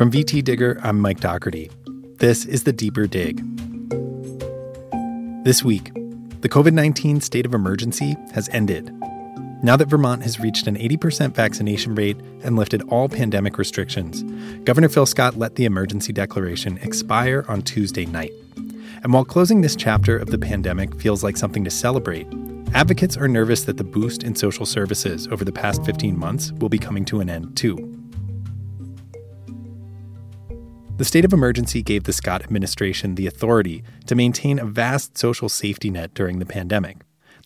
From VT Digger, I'm Mike Dougherty. This is the Deeper Dig. This week, the COVID 19 state of emergency has ended. Now that Vermont has reached an 80% vaccination rate and lifted all pandemic restrictions, Governor Phil Scott let the emergency declaration expire on Tuesday night. And while closing this chapter of the pandemic feels like something to celebrate, advocates are nervous that the boost in social services over the past 15 months will be coming to an end too. The state of emergency gave the Scott administration the authority to maintain a vast social safety net during the pandemic.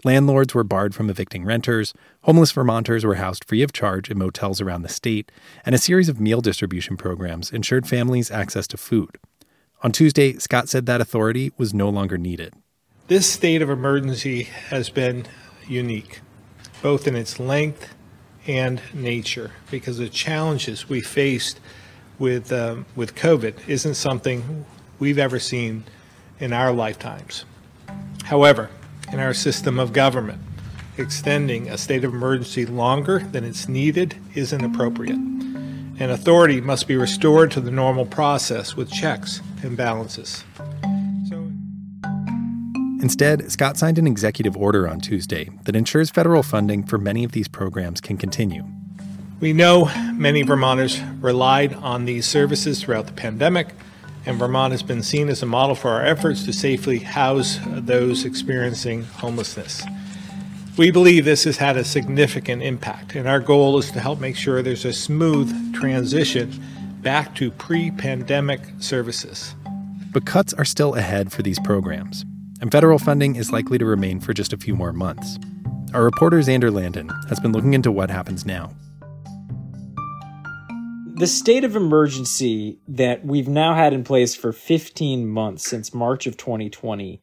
Landlords were barred from evicting renters, homeless Vermonters were housed free of charge in motels around the state, and a series of meal distribution programs ensured families access to food. On Tuesday, Scott said that authority was no longer needed. This state of emergency has been unique, both in its length and nature, because the challenges we faced with, um, with COVID isn't something we've ever seen in our lifetimes. However, in our system of government. Extending a state of emergency longer than it's needed isn't appropriate. And authority must be restored to the normal process with checks and balances. So, Instead, Scott signed an executive order on Tuesday that ensures federal funding for many of these programs can continue. We know many Vermonters relied on these services throughout the pandemic and Vermont has been seen as a model for our efforts to safely house those experiencing homelessness. We believe this has had a significant impact, and our goal is to help make sure there's a smooth transition back to pre pandemic services. But cuts are still ahead for these programs, and federal funding is likely to remain for just a few more months. Our reporter Xander Landen has been looking into what happens now the state of emergency that we've now had in place for 15 months since March of 2020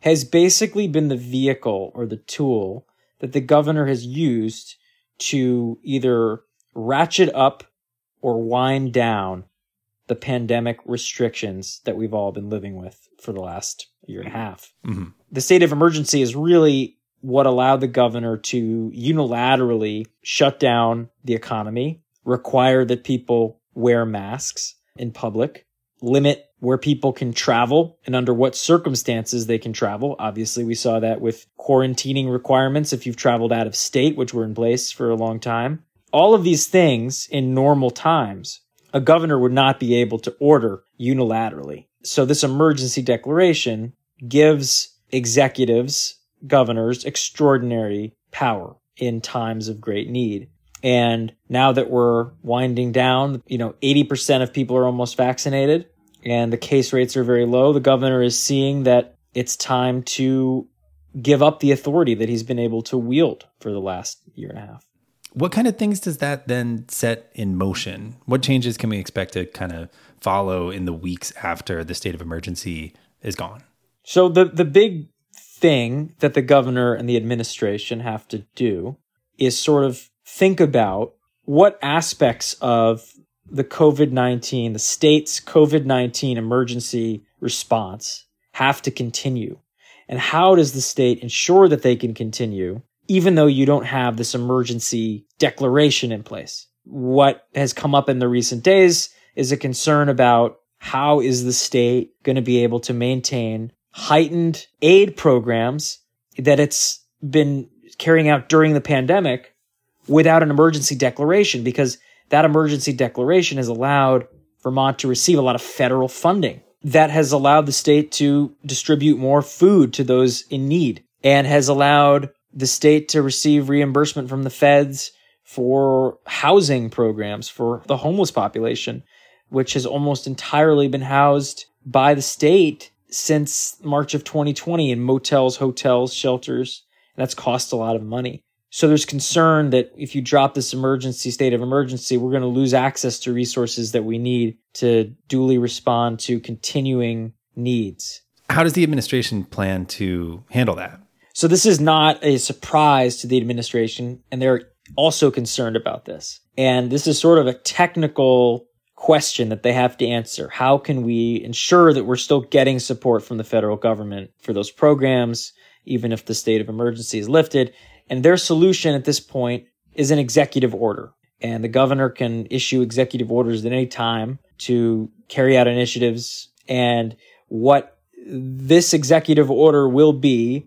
has basically been the vehicle or the tool that the governor has used to either ratchet up or wind down the pandemic restrictions that we've all been living with for the last year and a half. Mm-hmm. The state of emergency is really what allowed the governor to unilaterally shut down the economy, require that people wear masks in public, limit where people can travel and under what circumstances they can travel. Obviously, we saw that with quarantining requirements if you've traveled out of state, which were in place for a long time. All of these things in normal times, a governor would not be able to order unilaterally. So this emergency declaration gives executives, governors extraordinary power in times of great need. And now that we're winding down, you know, 80% of people are almost vaccinated and the case rates are very low. The governor is seeing that it's time to give up the authority that he's been able to wield for the last year and a half. What kind of things does that then set in motion? What changes can we expect to kind of follow in the weeks after the state of emergency is gone? So the the big thing that the governor and the administration have to do is sort of think about what aspects of the COVID 19, the state's COVID 19 emergency response have to continue? And how does the state ensure that they can continue, even though you don't have this emergency declaration in place? What has come up in the recent days is a concern about how is the state going to be able to maintain heightened aid programs that it's been carrying out during the pandemic without an emergency declaration because that emergency declaration has allowed Vermont to receive a lot of federal funding that has allowed the state to distribute more food to those in need and has allowed the state to receive reimbursement from the feds for housing programs for the homeless population, which has almost entirely been housed by the state since March of 2020 in motels, hotels, shelters. And that's cost a lot of money. So there's concern that if you drop this emergency state of emergency, we're going to lose access to resources that we need to duly respond to continuing needs. How does the administration plan to handle that? So this is not a surprise to the administration, and they're also concerned about this. And this is sort of a technical question that they have to answer. How can we ensure that we're still getting support from the federal government for those programs, even if the state of emergency is lifted? And their solution at this point is an executive order. And the governor can issue executive orders at any time to carry out initiatives. And what this executive order will be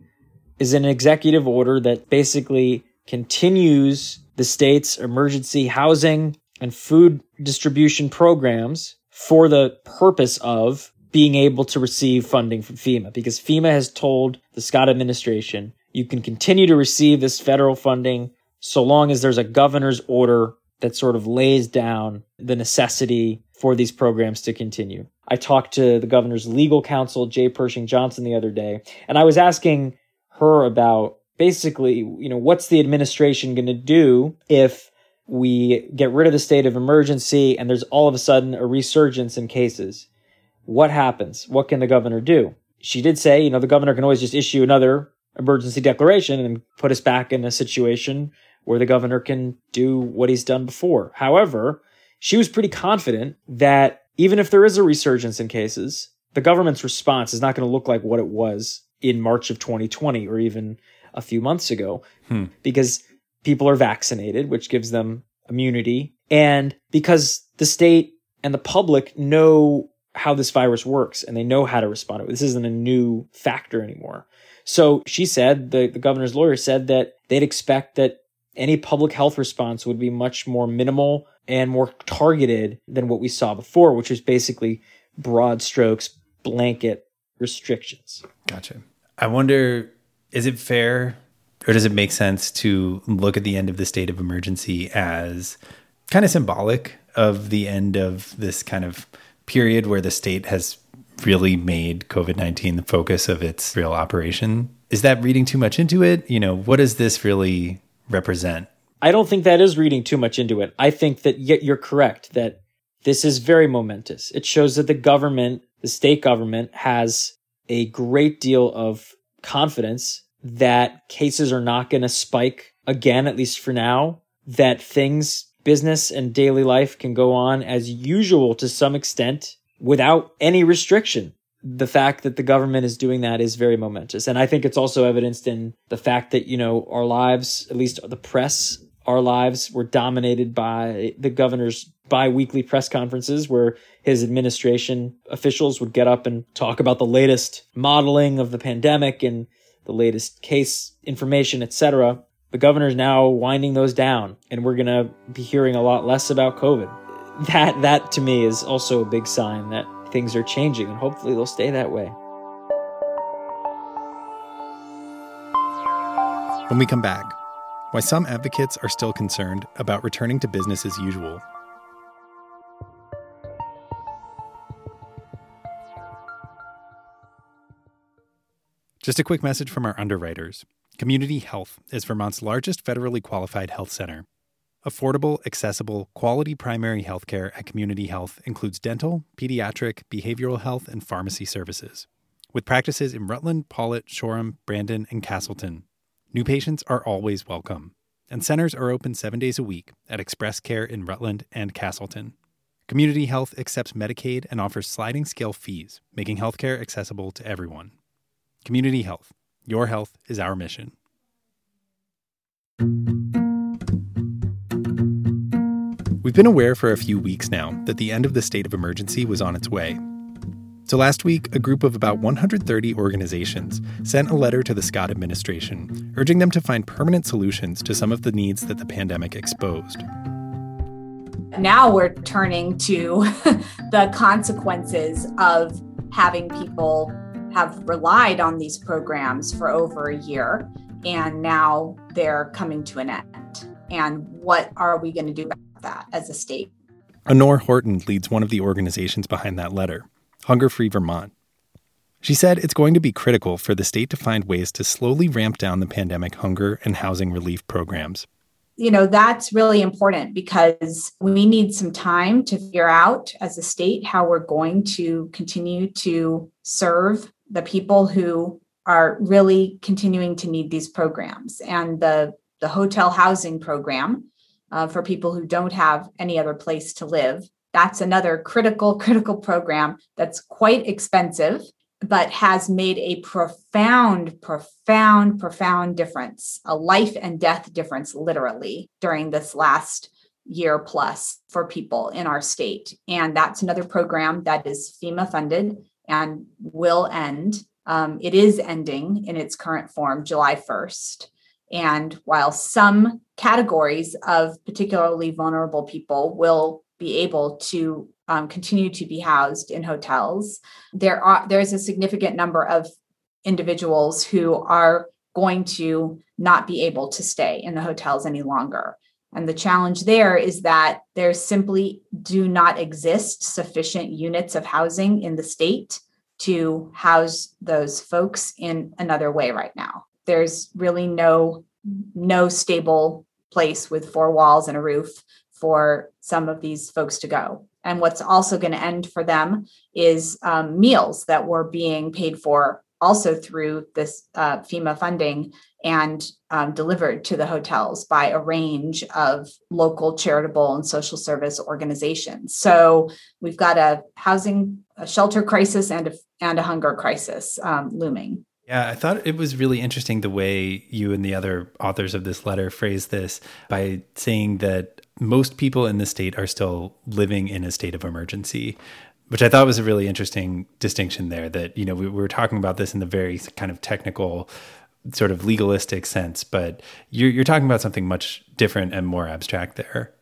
is an executive order that basically continues the state's emergency housing and food distribution programs for the purpose of being able to receive funding from FEMA because FEMA has told the Scott administration you can continue to receive this federal funding so long as there's a governor's order that sort of lays down the necessity for these programs to continue. I talked to the governor's legal counsel, Jaye Pershing Johnson, the other day, and I was asking her about basically, you know, what's the administration going to do if we get rid of the state of emergency and there's all of a sudden a resurgence in cases? What happens? What can the governor do? She did say, you know, the governor can always just issue another emergency declaration and put us back in a situation where the governor can do what he's done before. However, she was pretty confident that even if there is a resurgence in cases, the government's response is not going to look like what it was in March of 2020 or even a few months ago hmm. because people are vaccinated, which gives them immunity. And because the state and the public know how this virus works and they know how to respond. To it, this isn't a new factor anymore. So she said, the, the governor's lawyer said that they'd expect that any public health response would be much more minimal and more targeted than what we saw before, which was basically broad strokes, blanket restrictions. Gotcha. I wonder is it fair or does it make sense to look at the end of the state of emergency as kind of symbolic of the end of this kind of period where the state has really made COVID 19 the focus of its real operation? Is that reading too much into it? You know, what does this really represent? I don't think that is reading too much into it. I think that yet you're correct that this is very momentous. It shows that the government, the state government, has a great deal of confidence that cases are not going to spike again, at least for now, that things, business and daily life can go on as usual to some extent without any restriction the fact that the government is doing that is very momentous. And I think it's also evidenced in the fact that, you know, our lives, at least the press, our lives were dominated by the governor's bi-weekly press conferences where his administration officials would get up and talk about the latest modeling of the pandemic and the latest case information, etc. The governor's now winding those down and we're going to be hearing a lot less about COVID. That that to me is also a big sign that things are changing, and hopefully they'll stay that way. When we come back, why some advocates are still concerned about returning to business as usual. Just a quick message from our underwriters. Community Health is Vermont's largest federally qualified health center Affordable, accessible, quality primary health care at Community Health includes dental, pediatric, behavioral health, and pharmacy services. With practices in Rutland, Pawlet, Shoreham, Brandon, and Castleton, new patients are always welcome. And centers are open seven days a week at Express Care in Rutland and Castleton. Community Health accepts Medicaid and offers sliding scale fees, making healthcare accessible to everyone. Community Health. Your health is our mission. We've been aware for a few weeks now that the end of the state of emergency was on its way. So last week, a group of about 130 organizations sent a letter to the Scott administration urging them to find permanent solutions to some of the needs that the pandemic exposed. Now we're turning to the consequences of having people have relied on these programs for over a year and now they're coming to an end. And what are we going to do about that as a state. Anore Horton leads one of the organizations behind that letter, Hunger Free Vermont. She said it's going to be critical for the state to find ways to slowly ramp down the pandemic hunger and housing relief programs. You know, that's really important because we need some time to figure out as a state how we're going to continue to serve the people who are really continuing to need these programs. And the, the hotel housing program uh, for people who don't have any other place to live. That's another critical, critical program that's quite expensive, but has made a profound, profound, profound difference, a life and death difference, literally, during this last year plus for people in our state. And that's another program that is FEMA funded and will end. Um, it is ending in its current form July 1st. And while some categories of particularly vulnerable people will be able to um, continue to be housed in hotels, there are there's a significant number of individuals who are going to not be able to stay in the hotels any longer. And the challenge there is that there simply do not exist sufficient units of housing in the state to house those folks in another way right now. There's really no no stable place with four walls and a roof for some of these folks to go. And what's also going to end for them is um, meals that were being paid for also through this uh, FEMA funding and um, delivered to the hotels by a range of local charitable and social service organizations. So we've got a housing, a shelter crisis, and a, and a hunger crisis um, looming. Yeah, I thought it was really interesting the way you and the other authors of this letter phrased this by saying that most people in the state are still living in a state of emergency which I thought was a really interesting distinction there. That you know we, we, were talking about this in the very kind of technical, sort of legalistic sense, but you're you're talking about something much different and more abstract there.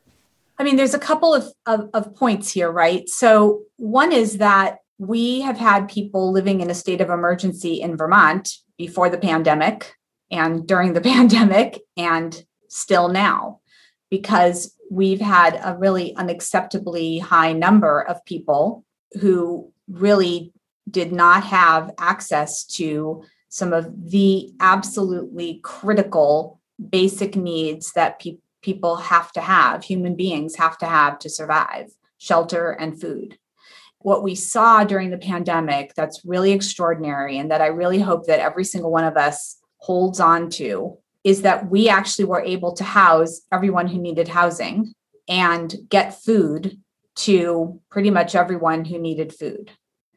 I mean, there's a couple of, of, of points here, right? So one is that we have had people living in a state of emergency in Vermont before the pandemic and during the pandemic and still now because we've had a really unacceptably high number of people who really did not have access to some of the absolutely critical basic needs that pe- people have to have, human beings have to have to survive shelter and food. What we saw during the pandemic that's really extraordinary, and that I really hope that every single one of us holds on to, is that we actually were able to house everyone who needed housing and get food to pretty much everyone who needed food.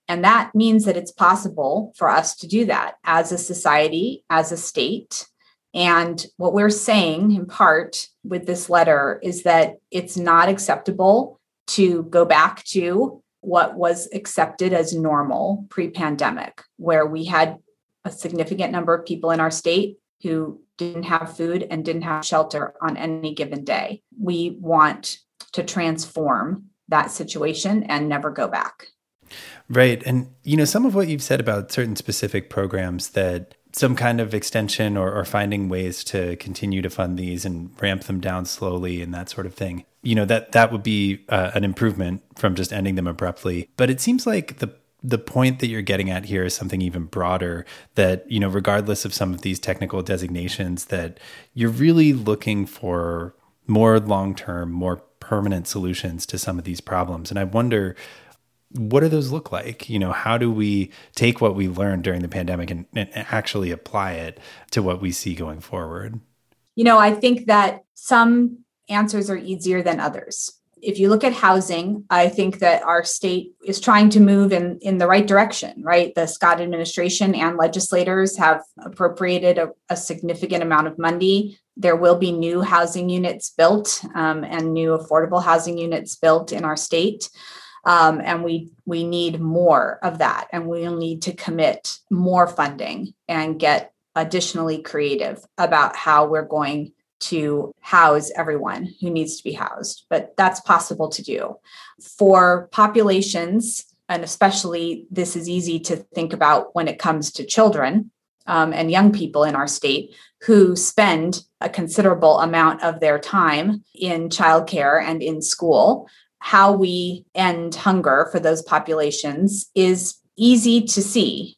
And that means that it's possible for us to do that as a society, as a state. And what we're saying in part with this letter is that it's not acceptable to go back to what was accepted as normal pre pandemic, where we had a significant number of people in our state who didn't have food and didn't have shelter on any given day. We want to transform that situation and never go back. Right. And, you know, some of what you've said about certain specific programs that some kind of extension or, or finding ways to continue to fund these and ramp them down slowly and that sort of thing, you know, that, that would be uh, an improvement from just ending them abruptly. But it seems like the the point that you're getting at here is something even broader that you know regardless of some of these technical designations that you're really looking for more long-term more permanent solutions to some of these problems. And I wonder, what do those look like? You know, how do we take what we learned during the pandemic and, and actually apply it to what we see going forward? You know, I think that some answers are easier than others. If you look at housing, I think that our state is trying to move in, in the right direction, right? The Scott administration and legislators have appropriated a, a significant amount of money there will be new housing units built um, and new affordable housing units built in our state. Um, and we we need more of that and we'll need to commit more funding and get additionally creative about how we're going to house everyone who needs to be housed but that's possible to do for populations and especially this is easy to think about when it comes to children um, and young people in our state who spend a considerable amount of their time in childcare and in school. How we end hunger for those populations is easy to see.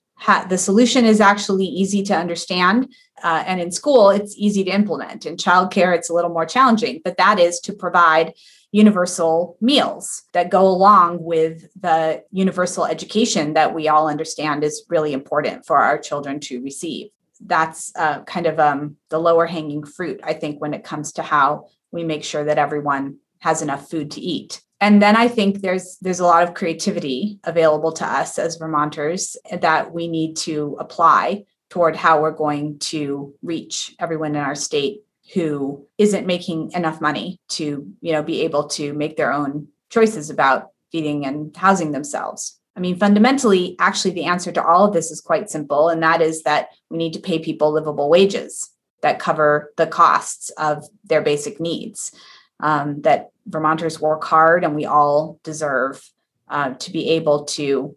the solution is actually easy to understand. Uh, and in school, it's easy to implement. In childcare, it's a little more challenging, but that is to provide universal meals that go along with the universal education that we all understand is really important for our children to receive. That's uh, kind of um, the lower hanging fruit, I think, when it comes to how we make sure that everyone has enough food to eat. And then I think there's there's a lot of creativity available to us as Vermonters that we need to apply toward how we're going to reach everyone in our state who isn't making enough money to, you know, be able to make their own choices about feeding and housing themselves. I mean, fundamentally, actually, the answer to all of this is quite simple, and that is that we need to pay people livable wages that cover the costs of their basic needs. Um, that Vermonters work hard, and we all deserve uh, to be able to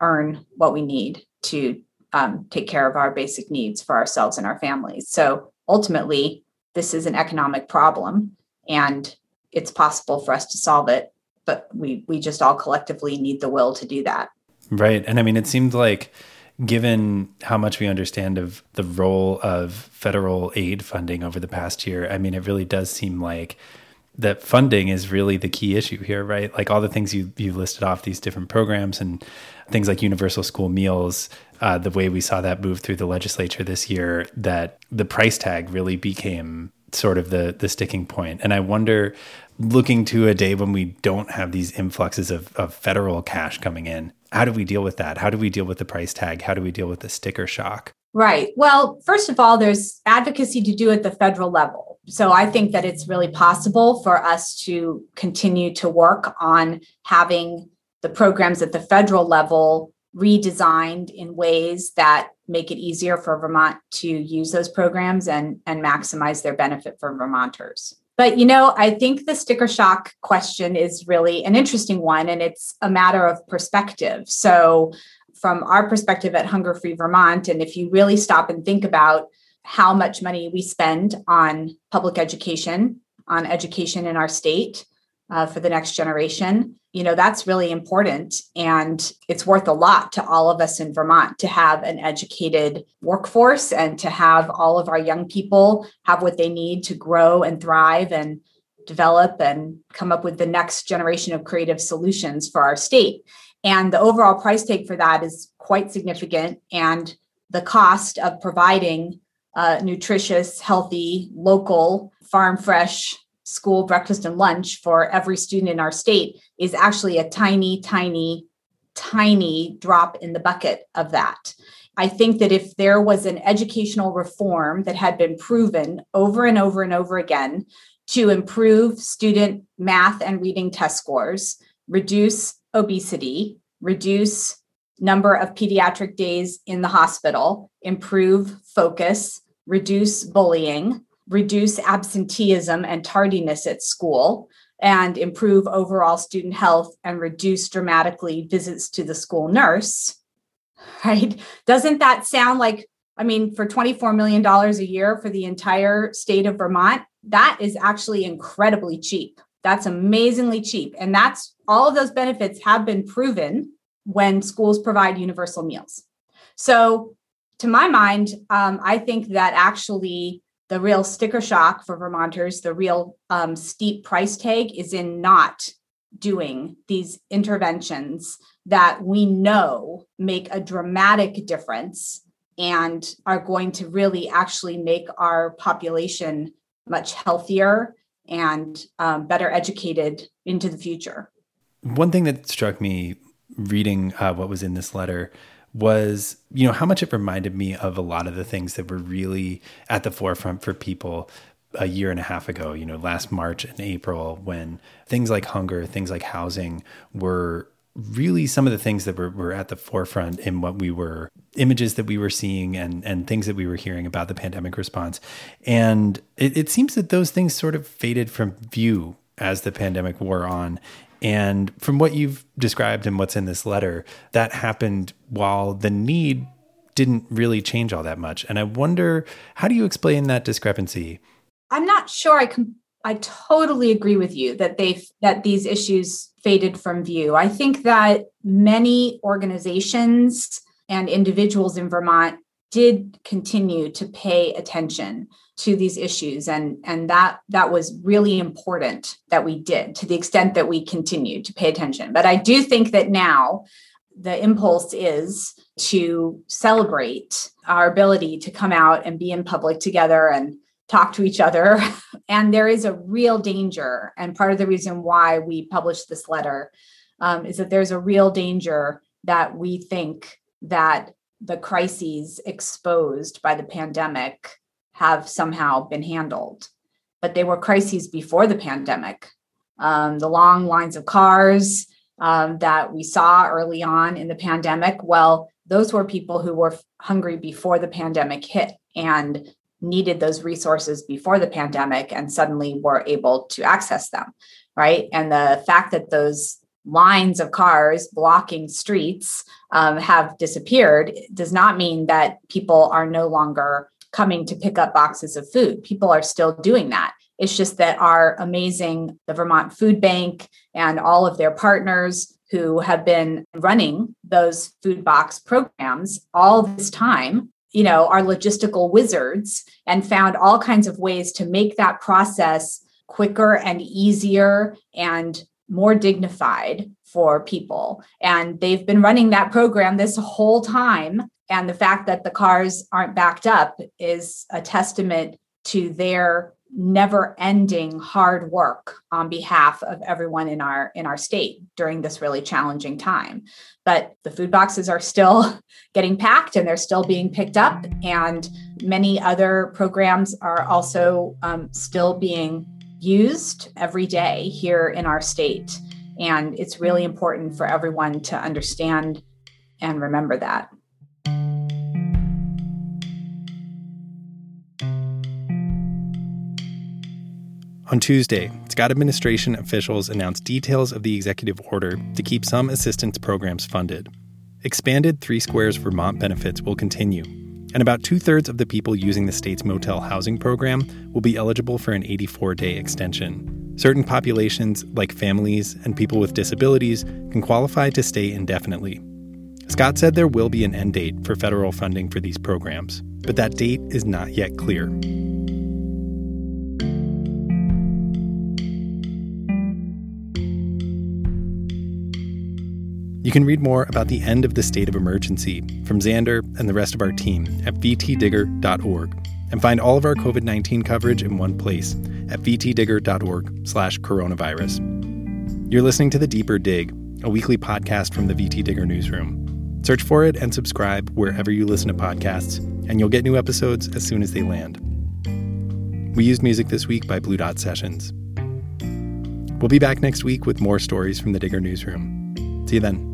earn what we need to um, take care of our basic needs for ourselves and our families. So ultimately, this is an economic problem, and it's possible for us to solve it but we we just all collectively need the will to do that. Right. And I mean it seemed like given how much we understand of the role of federal aid funding over the past year, I mean it really does seem like that funding is really the key issue here, right? Like all the things you you listed off, these different programs and things like universal school meals, uh, the way we saw that move through the legislature this year, that the price tag really became sort of the the sticking point. And I wonder looking to a day when we don't have these influxes of, of federal cash coming in. How do we deal with that? How do we deal with the price tag? How do we deal with the sticker shock? Right. Well, first of all, there's advocacy to do at the federal level. So I think that it's really possible for us to continue to work on having the programs at the federal level redesigned in ways that make it easier for Vermont to use those programs and, and maximize their benefit for Vermonters. But you know, I think the sticker shock question is really an interesting one, and it's a matter of perspective. So, from our perspective at Hunger Free Vermont, and if you really stop and think about how much money we spend on public education, on education in our state uh, for the next generation, you know that's really important and it's worth a lot to all of us in vermont to have an educated workforce and to have all of our young people have what they need to grow and thrive and develop and come up with the next generation of creative solutions for our state. And the overall price tag for that is quite significant and the cost of providing uh, nutritious healthy local farm fresh school breakfast and lunch for every student in our state is actually a tiny, tiny, tiny drop in the bucket of that. I think that if there was an educational reform that had been proven over and over and over again to improve student math and reading test scores, reduce obesity, reduce number of pediatric days in the hospital, improve focus, reduce bullying, reduce absenteeism and tardiness at school and improve overall student health and reduce dramatically visits to the school nurse right? Doesn't that sound like i mean for 24 million dollars a year for the entire state of vermont that is actually incredibly cheap. That's amazingly cheap and that's all of those benefits have been proven when schools provide universal meals. So to my mind um, i think that actually the real sticker shock for Vermonters, the real um, steep price tag is in not doing these interventions that we know make a dramatic difference and are going to really actually make our population much healthier and um, better educated into the future. One thing that struck me reading uh, what was in this letter was, you know, how much it reminded me of a lot of the things that were really at the forefront for people a year and a half ago, you know, last March and April, when things like hunger, things like housing were really some of the things that were, were at the forefront in what we were images that we were seeing and and things that we were hearing about the pandemic response. And it, it seems that those things sort of faded from view as the pandemic wore on and from what you've described and what's in this letter, that happened while the need didn't really change all that much. And I wonder, how do you explain that discrepancy? I'm not sure I can I totally agree with you that they that these issues faded from view. I think that many organizations and individuals in Vermont did continue to pay attention to these issues. And and that that was really important that we did to the extent that we continued to pay attention. But i do think that now the impulse is to celebrate our ability to come out and be in public together and talk to each other. And there is a real danger and part of the reason why we published this letter um, is that there's a real danger that we think that the crises exposed by the pandemic have somehow been handled. But they were crises before the pandemic. Um, the long lines of cars um, that we saw early on in the pandemic, well, those were people who were hungry before the pandemic hit and needed those resources before the pandemic and suddenly were able to access them, right? And the fact that those lines of cars blocking streets um, have disappeared does not mean that people are no longer coming to pick up boxes of food. People are still doing that. It's just that our amazing, the Vermont Food Bank and all of their partners who have been running those food box programs all this time, you know, are logistical wizards and found all kinds of ways to make that process quicker and easier and more dignified for people. And they've been running that program this whole time. And the fact that the cars aren't backed up is a testament to their never ending hard work on behalf of everyone in our in our state during this really challenging time but the food boxes are still getting packed and they're still being picked up and many other programs are also um, still being used every day here in our state. And it's really important for everyone to understand and remember that. On Tuesday, Scott administration officials announced details of the executive order to keep some assistance programs funded. Expanded Three Squares Vermont benefits will continue, and about two thirds of the people using the state's motel housing program will be eligible for an 84 day extension. Certain populations, like families and people with disabilities, can qualify to stay indefinitely. Scott said there will be an end date for federal funding for these programs, but that date is not yet clear. You can read more about the end of the state of emergency from Xander and the rest of our team at vtdigger.org and find all of our COVID-19 coverage in one place at vtdigger.org slash coronavirus. You're listening to The Deeper Dig, a weekly podcast from the VT Digger newsroom. Search for it and subscribe wherever you listen to podcasts, and you'll get new episodes as soon as they land. We used music this week by Blue Dot Sessions. We'll be back next week with more stories from the Digger newsroom. See you then.